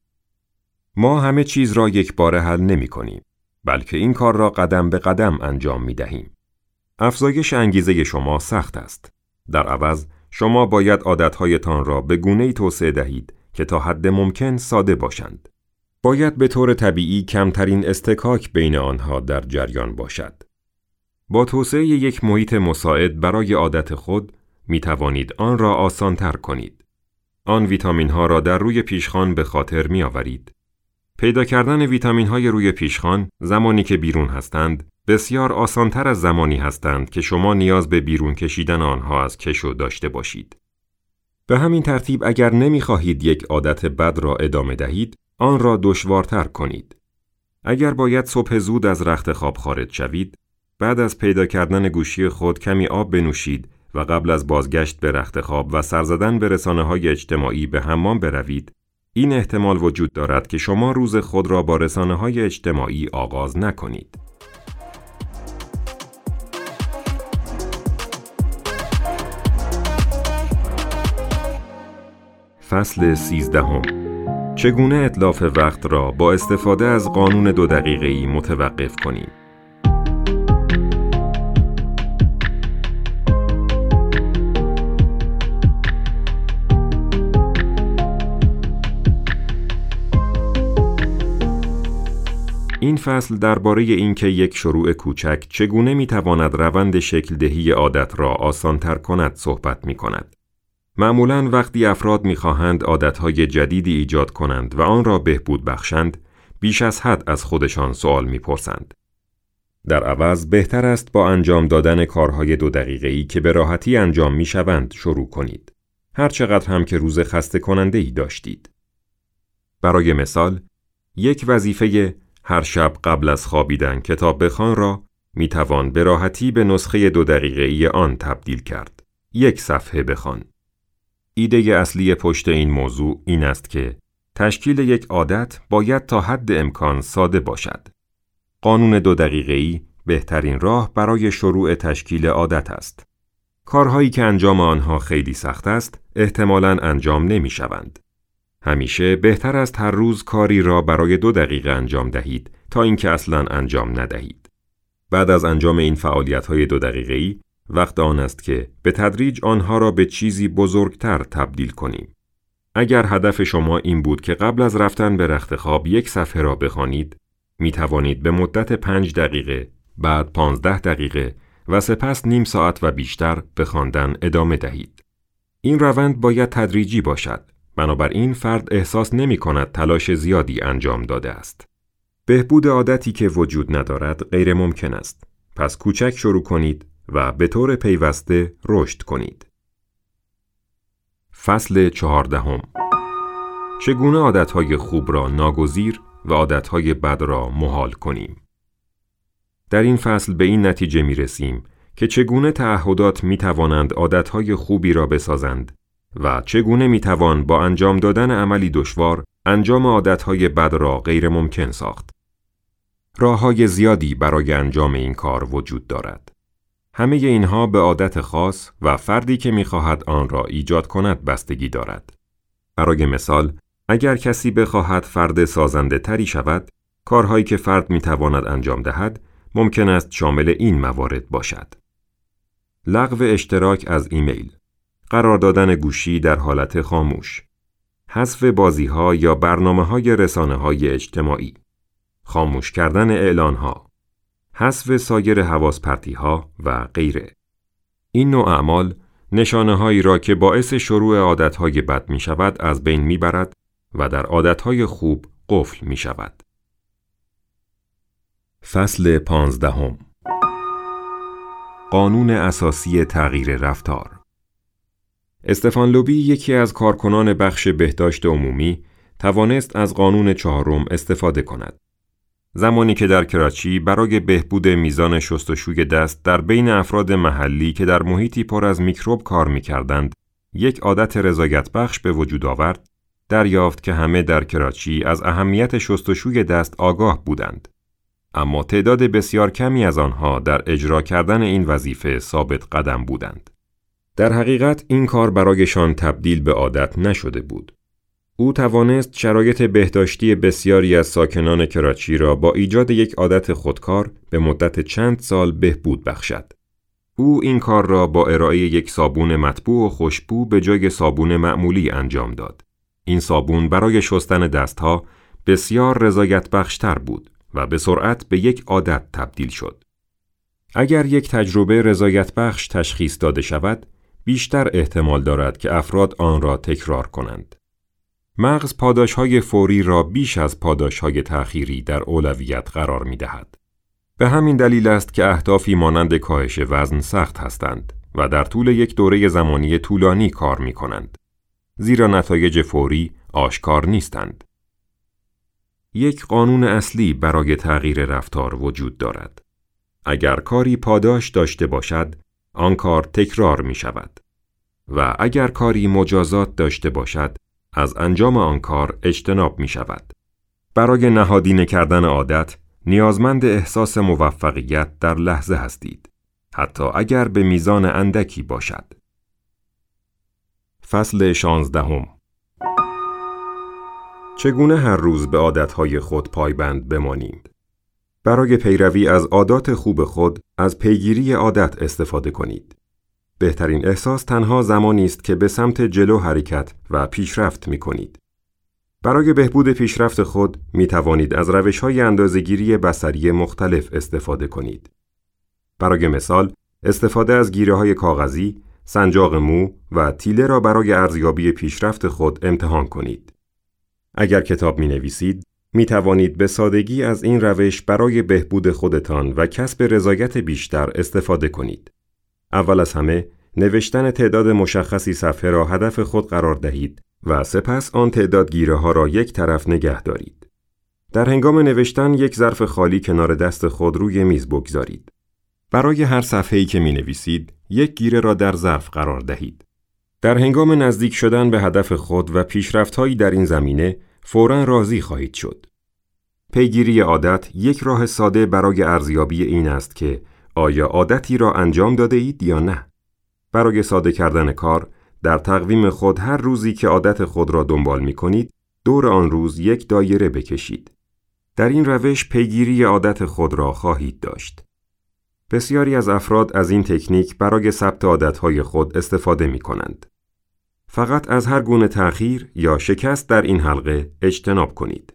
ما همه چیز را یک بار حل نمی کنیم. بلکه این کار را قدم به قدم انجام می دهیم. افزایش انگیزه شما سخت است. در عوض شما باید عادتهایتان را به گونه توسعه دهید که تا حد ممکن ساده باشند. باید به طور طبیعی کمترین استکاک بین آنها در جریان باشد. با توسعه یک محیط مساعد برای عادت خود می توانید آن را آسان تر کنید. آن ویتامین ها را در روی پیشخان به خاطر می آورید پیدا کردن ویتامین های روی پیشخان زمانی که بیرون هستند بسیار آسانتر از زمانی هستند که شما نیاز به بیرون کشیدن آنها از کشو داشته باشید. به همین ترتیب اگر نمی‌خواهید یک عادت بد را ادامه دهید، آن را دشوارتر کنید. اگر باید صبح زود از رخت خواب خارج شوید، بعد از پیدا کردن گوشی خود کمی آب بنوشید و قبل از بازگشت به رخت خواب و سر زدن به رسانه های اجتماعی به حمام بروید این احتمال وجود دارد که شما روز خود را با رسانه های اجتماعی آغاز نکنید. فصل سیزدهم چگونه اطلاف وقت را با استفاده از قانون دو دقیقه‌ای متوقف کنیم؟ این فصل درباره اینکه یک شروع کوچک چگونه می‌تواند روند شکل دهی عادت را آسانتر کند صحبت می کند. معمولا وقتی افراد می‌خواهند عادتهای جدیدی ایجاد کنند و آن را بهبود بخشند، بیش از حد از خودشان سوال می‌پرسند. در عوض بهتر است با انجام دادن کارهای دو دقیقه‌ای که به راحتی انجام می‌شوند شروع کنید. هر چقدر هم که روز خسته کننده ای داشتید. برای مثال، یک وظیفه هر شب قبل از خوابیدن کتاب بخوان را می توان به راحتی به نسخه دو دقیقه ای آن تبدیل کرد. یک صفحه بخوان. ایده اصلی پشت این موضوع این است که تشکیل یک عادت باید تا حد امکان ساده باشد. قانون دو دقیقه ای بهترین راه برای شروع تشکیل عادت است. کارهایی که انجام آنها خیلی سخت است، احتمالاً انجام نمی شوند. همیشه بهتر است هر روز کاری را برای دو دقیقه انجام دهید تا اینکه اصلا انجام ندهید. بعد از انجام این فعالیت های دو دقیقه ای وقت آن است که به تدریج آنها را به چیزی بزرگتر تبدیل کنیم. اگر هدف شما این بود که قبل از رفتن به رخت خواب یک صفحه را بخوانید، می توانید به مدت پنج دقیقه، بعد پانزده دقیقه و سپس نیم ساعت و بیشتر به خواندن ادامه دهید. این روند باید تدریجی باشد بنابراین فرد احساس نمی کند تلاش زیادی انجام داده است. بهبود عادتی که وجود ندارد غیر ممکن است. پس کوچک شروع کنید و به طور پیوسته رشد کنید. فصل چهاردهم چگونه عادتهای خوب را ناگزیر و عادتهای بد را محال کنیم؟ در این فصل به این نتیجه می رسیم که چگونه تعهدات می توانند عادتهای خوبی را بسازند و چگونه می‌توان با انجام دادن عملی دشوار انجام عادتهای بد را غیر ممکن ساخت. راه های زیادی برای انجام این کار وجود دارد. همه اینها به عادت خاص و فردی که می‌خواهد آن را ایجاد کند بستگی دارد. برای مثال، اگر کسی بخواهد فرد سازنده تری شود، کارهایی که فرد می‌تواند انجام دهد، ممکن است شامل این موارد باشد. لغو اشتراک از ایمیل قرار دادن گوشی در حالت خاموش حذف بازی ها یا برنامه های رسانه های اجتماعی خاموش کردن اعلان ها حذف سایر حواس ها و غیره این نوع اعمال نشانه هایی را که باعث شروع عادت های بد می شود از بین می برد و در عادت های خوب قفل می شود. فصل پانزدهم قانون اساسی تغییر رفتار استفان لوبی یکی از کارکنان بخش بهداشت عمومی توانست از قانون چهارم استفاده کند. زمانی که در کراچی برای بهبود میزان شستشوی دست در بین افراد محلی که در محیطی پر از میکروب کار می‌کردند یک عادت رضایت بخش به وجود آورد دریافت که همه در کراچی از اهمیت شستشوی دست آگاه بودند. اما تعداد بسیار کمی از آنها در اجرا کردن این وظیفه ثابت قدم بودند. در حقیقت این کار برایشان تبدیل به عادت نشده بود. او توانست شرایط بهداشتی بسیاری از ساکنان کراچی را با ایجاد یک عادت خودکار به مدت چند سال بهبود بخشد. او این کار را با ارائه یک صابون مطبوع و خوشبو به جای صابون معمولی انجام داد. این صابون برای شستن دستها بسیار رضایت بخشتر بود و به سرعت به یک عادت تبدیل شد. اگر یک تجربه رضایت بخش تشخیص داده شود، بیشتر احتمال دارد که افراد آن را تکرار کنند. مغز پاداش های فوری را بیش از پاداش های تأخیری در اولویت قرار می دهد. به همین دلیل است که اهدافی مانند کاهش وزن سخت هستند و در طول یک دوره زمانی طولانی کار می کنند. زیرا نتایج فوری آشکار نیستند. یک قانون اصلی برای تغییر رفتار وجود دارد. اگر کاری پاداش داشته باشد، آن کار تکرار می شود. و اگر کاری مجازات داشته باشد، از انجام آن کار اجتناب می شود. برای نهادینه کردن عادت نیازمند احساس موفقیت در لحظه هستید. حتی اگر به میزان اندکی باشد. فصل شانزدهم چگونه هر روز به عادتهای خود پایبند بمانیم؟ برای پیروی از عادات خوب خود از پیگیری عادت استفاده کنید. بهترین احساس تنها زمانی است که به سمت جلو حرکت و پیشرفت می کنید. برای بهبود پیشرفت خود می توانید از روش های اندازگیری بسری مختلف استفاده کنید. برای مثال، استفاده از گیره های کاغذی، سنجاق مو و تیله را برای ارزیابی پیشرفت خود امتحان کنید. اگر کتاب می نویسید، می توانید به سادگی از این روش برای بهبود خودتان و کسب رضایت بیشتر استفاده کنید. اول از همه نوشتن تعداد مشخصی صفحه را هدف خود قرار دهید و سپس آن تعداد گیره ها را یک طرف نگه دارید. در هنگام نوشتن یک ظرف خالی کنار دست خود روی میز بگذارید. برای هر صفحه‌ای که می نویسید، یک گیره را در ظرف قرار دهید. در هنگام نزدیک شدن به هدف خود و پیشرفتهایی در این زمینه، فوراً راضی خواهید شد. پیگیری عادت یک راه ساده برای ارزیابی این است که آیا عادتی را انجام داده اید یا نه؟ برای ساده کردن کار، در تقویم خود هر روزی که عادت خود را دنبال می کنید، دور آن روز یک دایره بکشید. در این روش پیگیری عادت خود را خواهید داشت. بسیاری از افراد از این تکنیک برای ثبت عادتهای خود استفاده می کنند. فقط از هر گونه تأخیر یا شکست در این حلقه اجتناب کنید.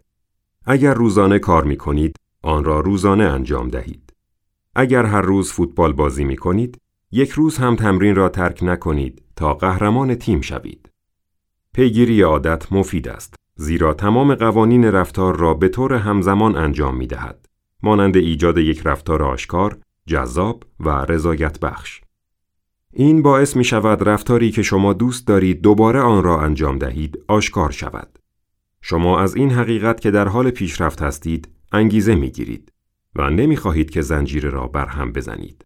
اگر روزانه کار می کنید، آن را روزانه انجام دهید. اگر هر روز فوتبال بازی می کنید، یک روز هم تمرین را ترک نکنید تا قهرمان تیم شوید. پیگیری عادت مفید است زیرا تمام قوانین رفتار را به طور همزمان انجام می دهد. مانند ایجاد یک رفتار آشکار، جذاب و رضایت بخش. این باعث می شود رفتاری که شما دوست دارید دوباره آن را انجام دهید آشکار شود. شما از این حقیقت که در حال پیشرفت هستید انگیزه می گیرید. و نمی خواهید که زنجیره را برهم بزنید.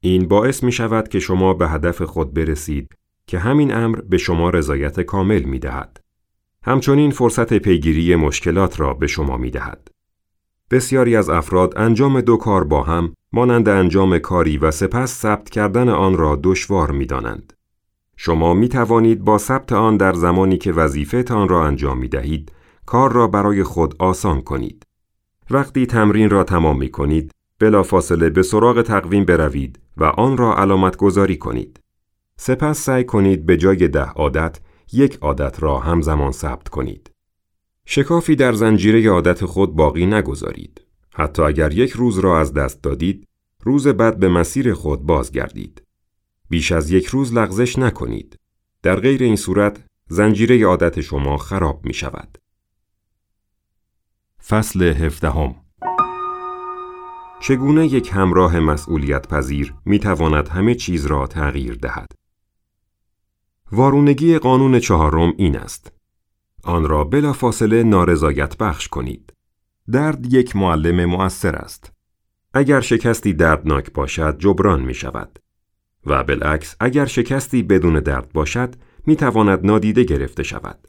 این باعث می شود که شما به هدف خود برسید که همین امر به شما رضایت کامل می دهد. همچنین فرصت پیگیری مشکلات را به شما می دهد. بسیاری از افراد انجام دو کار با هم مانند انجام کاری و سپس ثبت کردن آن را دشوار می دانند. شما می توانید با ثبت آن در زمانی که وظیفه تان را انجام می دهید کار را برای خود آسان کنید. وقتی تمرین را تمام می کنید، بلافاصله به سراغ تقویم بروید و آن را علامت گذاری کنید. سپس سعی کنید به جای ده عادت، یک عادت را همزمان ثبت کنید. شکافی در زنجیره عادت خود باقی نگذارید. حتی اگر یک روز را از دست دادید، روز بعد به مسیر خود بازگردید. بیش از یک روز لغزش نکنید. در غیر این صورت زنجیره عادت شما خراب می شود. فصل هفدهم چگونه یک همراه مسئولیت پذیر می تواند همه چیز را تغییر دهد؟ وارونگی قانون چهارم این است. آن را بلا فاصله نارضایت بخش کنید. درد یک معلم مؤثر است. اگر شکستی دردناک باشد جبران می شود. و بالعکس اگر شکستی بدون درد باشد می تواند نادیده گرفته شود.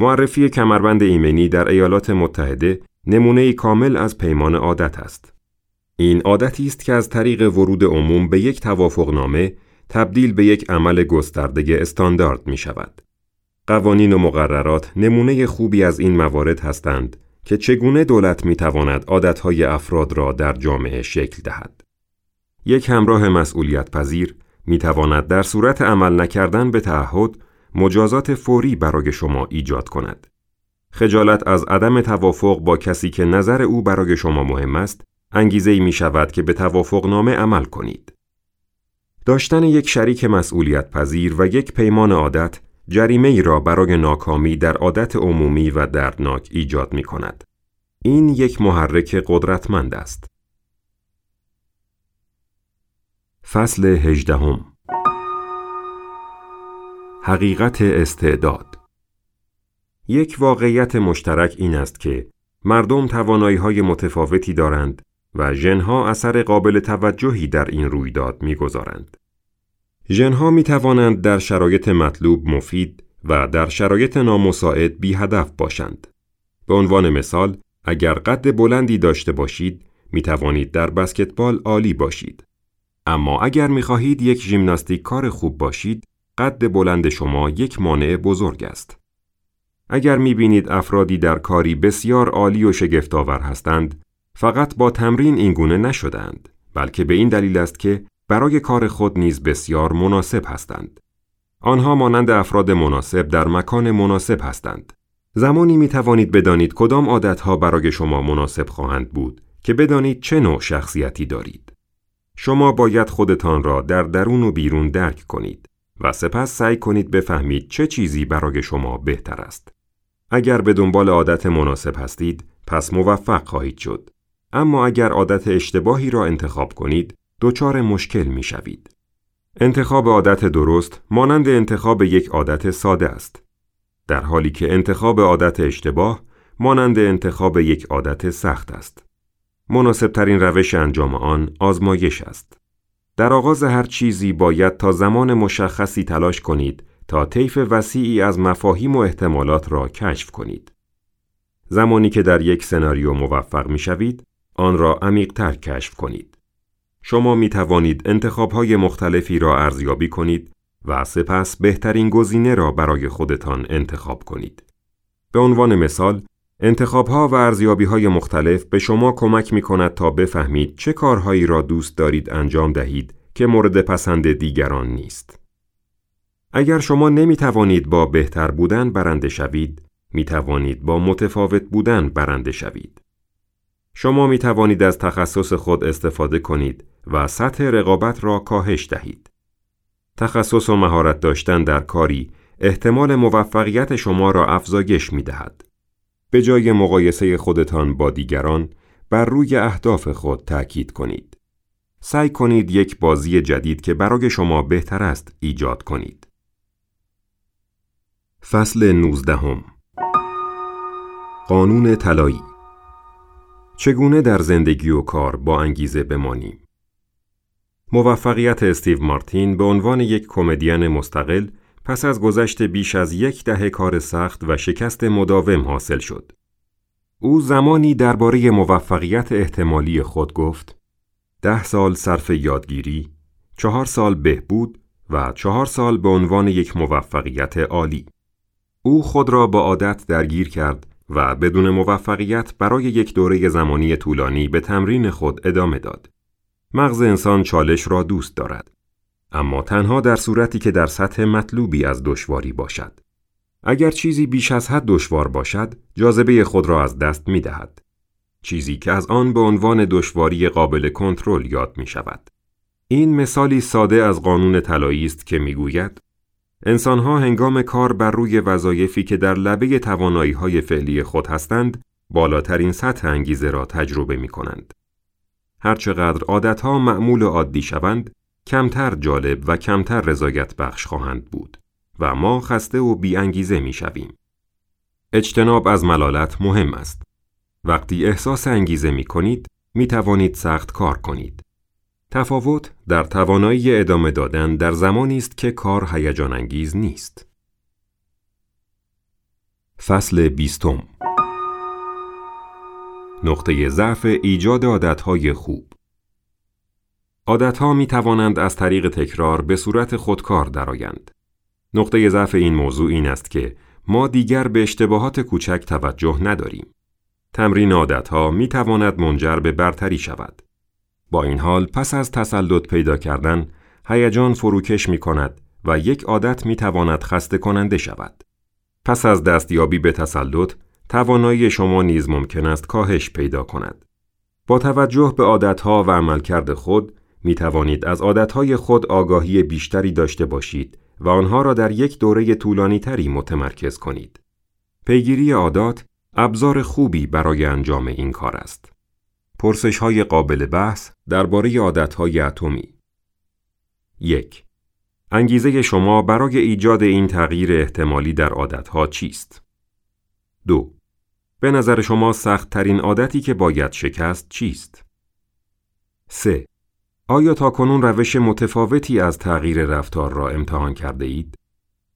معرفی کمربند ایمنی در ایالات متحده نمونه کامل از پیمان عادت است. این عادتی است که از طریق ورود عموم به یک توافقنامه تبدیل به یک عمل گسترده استاندارد می شود. قوانین و مقررات نمونه خوبی از این موارد هستند که چگونه دولت می تواند عادتهای افراد را در جامعه شکل دهد. یک همراه مسئولیت پذیر می تواند در صورت عمل نکردن به تعهد مجازات فوری برای شما ایجاد کند. خجالت از عدم توافق با کسی که نظر او برای شما مهم است، انگیزه می شود که به توافق نامه عمل کنید. داشتن یک شریک مسئولیت پذیر و یک پیمان عادت جریمه ای را برای ناکامی در عادت عمومی و دردناک ایجاد می کند. این یک محرک قدرتمند است. فصل هجدهم حقیقت استعداد یک واقعیت مشترک این است که مردم توانایی های متفاوتی دارند و ژنها اثر قابل توجهی در این رویداد می‌گذارند. ژنها می توانند در شرایط مطلوب مفید و در شرایط نامساعد بی هدف باشند. به عنوان مثال، اگر قد بلندی داشته باشید، می توانید در بسکتبال عالی باشید. اما اگر می خواهید یک ژیمناستیک کار خوب باشید، قد بلند شما یک مانع بزرگ است. اگر می بینید افرادی در کاری بسیار عالی و شگفتآور هستند، فقط با تمرین این گونه نشدند، بلکه به این دلیل است که برای کار خود نیز بسیار مناسب هستند. آنها مانند افراد مناسب در مکان مناسب هستند. زمانی می توانید بدانید کدام عادتها برای شما مناسب خواهند بود که بدانید چه نوع شخصیتی دارید. شما باید خودتان را در درون و بیرون درک کنید و سپس سعی کنید بفهمید چه چیزی برای شما بهتر است. اگر به دنبال عادت مناسب هستید، پس موفق خواهید شد. اما اگر عادت اشتباهی را انتخاب کنید، دچار مشکل می شوید. انتخاب عادت درست مانند انتخاب یک عادت ساده است. در حالی که انتخاب عادت اشتباه مانند انتخاب یک عادت سخت است. مناسب ترین روش انجام آن آزمایش است. در آغاز هر چیزی باید تا زمان مشخصی تلاش کنید تا طیف وسیعی از مفاهیم و احتمالات را کشف کنید. زمانی که در یک سناریو موفق می شوید، آن را عمیقتر کشف کنید. شما می توانید انتخاب های مختلفی را ارزیابی کنید و سپس بهترین گزینه را برای خودتان انتخاب کنید. به عنوان مثال، انتخاب ها و ارزیابی های مختلف به شما کمک می کند تا بفهمید چه کارهایی را دوست دارید انجام دهید که مورد پسند دیگران نیست. اگر شما نمی توانید با بهتر بودن برنده شوید، می توانید با متفاوت بودن برنده شوید. شما می توانید از تخصص خود استفاده کنید و سطح رقابت را کاهش دهید. تخصص و مهارت داشتن در کاری احتمال موفقیت شما را افزایش می دهد. به جای مقایسه خودتان با دیگران بر روی اهداف خود تأکید کنید. سعی کنید یک بازی جدید که برای شما بهتر است ایجاد کنید. فصل 19 قانون طلایی چگونه در زندگی و کار با انگیزه بمانیم؟ موفقیت استیو مارتین به عنوان یک کمدین مستقل پس از گذشت بیش از یک دهه کار سخت و شکست مداوم حاصل شد. او زمانی درباره موفقیت احتمالی خود گفت: ده سال صرف یادگیری، چهار سال بهبود و چهار سال به عنوان یک موفقیت عالی. او خود را با عادت درگیر کرد و بدون موفقیت برای یک دوره زمانی طولانی به تمرین خود ادامه داد. مغز انسان چالش را دوست دارد. اما تنها در صورتی که در سطح مطلوبی از دشواری باشد. اگر چیزی بیش از حد دشوار باشد، جاذبه خود را از دست می دهد. چیزی که از آن به عنوان دشواری قابل کنترل یاد می شود. این مثالی ساده از قانون طلایی است که می‌گوید انسانها هنگام کار بر روی وظایفی که در لبه توانایی های فعلی خود هستند، بالاترین سطح انگیزه را تجربه می کنند. هرچقدر عادتها معمول عادی شوند، کمتر جالب و کمتر رضایت بخش خواهند بود و ما خسته و بی انگیزه می شویم. اجتناب از ملالت مهم است. وقتی احساس انگیزه می کنید می توانید سخت کار کنید. تفاوت در توانایی ادامه دادن در زمانی است که کار هیجان انگیز نیست. فصل بیستم نقطه ضعف ایجاد عادتهای خوب عادتها می توانند از طریق تکرار به صورت خودکار درآیند. نقطه ضعف این موضوع این است که ما دیگر به اشتباهات کوچک توجه نداریم. تمرین عادتها می تواند منجر به برتری شود. با این حال پس از تسلط پیدا کردن، هیجان فروکش می کند و یک عادت می تواند خسته کننده شود. پس از دستیابی به تسلط، توانایی شما نیز ممکن است کاهش پیدا کند. با توجه به عادتها و عملکرد خود، می توانید از عادتهای خود آگاهی بیشتری داشته باشید و آنها را در یک دوره طولانی تری متمرکز کنید. پیگیری عادات ابزار خوبی برای انجام این کار است. پرسش های قابل بحث درباره عادتهای اتمی. یک انگیزه شما برای ایجاد این تغییر احتمالی در عادتها چیست؟ دو به نظر شما سخت ترین عادتی که باید شکست چیست؟ 3. آیا تا کنون روش متفاوتی از تغییر رفتار را امتحان کرده اید؟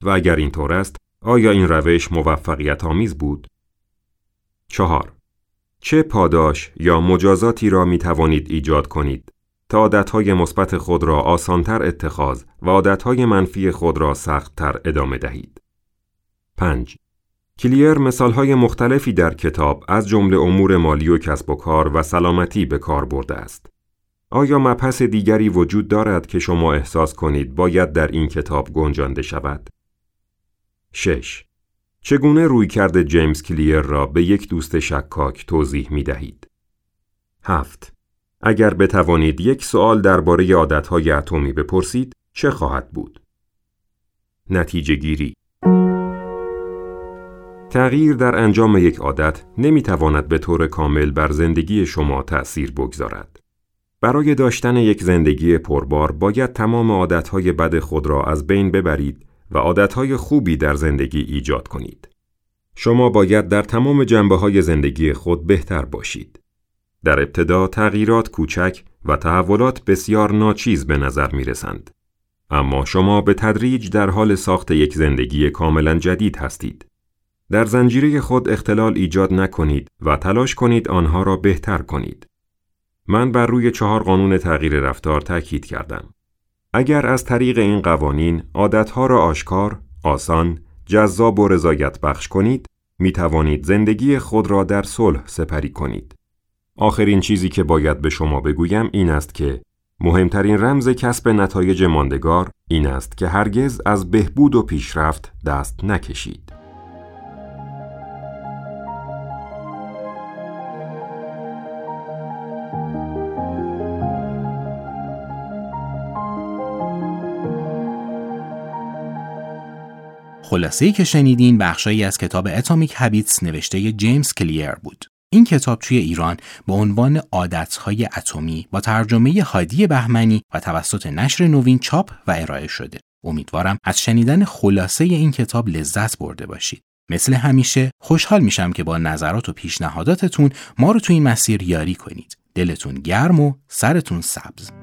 و اگر اینطور است، آیا این روش موفقیت آمیز بود؟ چهار چه پاداش یا مجازاتی را می توانید ایجاد کنید تا عادتهای مثبت خود را آسانتر اتخاذ و عادتهای منفی خود را سختتر ادامه دهید؟ 5. کلیر مثالهای مختلفی در کتاب از جمله امور مالی و کسب و کار و سلامتی به کار برده است. آیا مبحث دیگری وجود دارد که شما احساس کنید باید در این کتاب گنجانده شود؟ 6. چگونه روی کرده جیمز کلیر را به یک دوست شکاک توضیح می دهید؟ 7. اگر بتوانید یک سوال درباره عادتهای اتمی بپرسید چه خواهد بود؟ نتیجه گیری تغییر در انجام یک عادت نمی تواند به طور کامل بر زندگی شما تأثیر بگذارد. برای داشتن یک زندگی پربار باید تمام عادتهای بد خود را از بین ببرید و عادتهای خوبی در زندگی ایجاد کنید. شما باید در تمام جنبه های زندگی خود بهتر باشید. در ابتدا تغییرات کوچک و تحولات بسیار ناچیز به نظر می رسند. اما شما به تدریج در حال ساخت یک زندگی کاملا جدید هستید. در زنجیره خود اختلال ایجاد نکنید و تلاش کنید آنها را بهتر کنید. من بر روی چهار قانون تغییر رفتار تاکید کردم. اگر از طریق این قوانین عادتها را آشکار، آسان، جذاب و رضایت بخش کنید، می توانید زندگی خود را در صلح سپری کنید. آخرین چیزی که باید به شما بگویم این است که مهمترین رمز کسب نتایج ماندگار این است که هرگز از بهبود و پیشرفت دست نکشید. خلاصه‌ای که شنیدین بخشایی از کتاب اتمیک هابیتس نوشته جیمز کلیر بود. این کتاب توی ایران به عنوان عادتهای اتمی با ترجمه هادی بهمنی و توسط نشر نوین چاپ و ارائه شده. امیدوارم از شنیدن خلاصه این کتاب لذت برده باشید. مثل همیشه خوشحال میشم که با نظرات و پیشنهاداتتون ما رو توی این مسیر یاری کنید. دلتون گرم و سرتون سبز.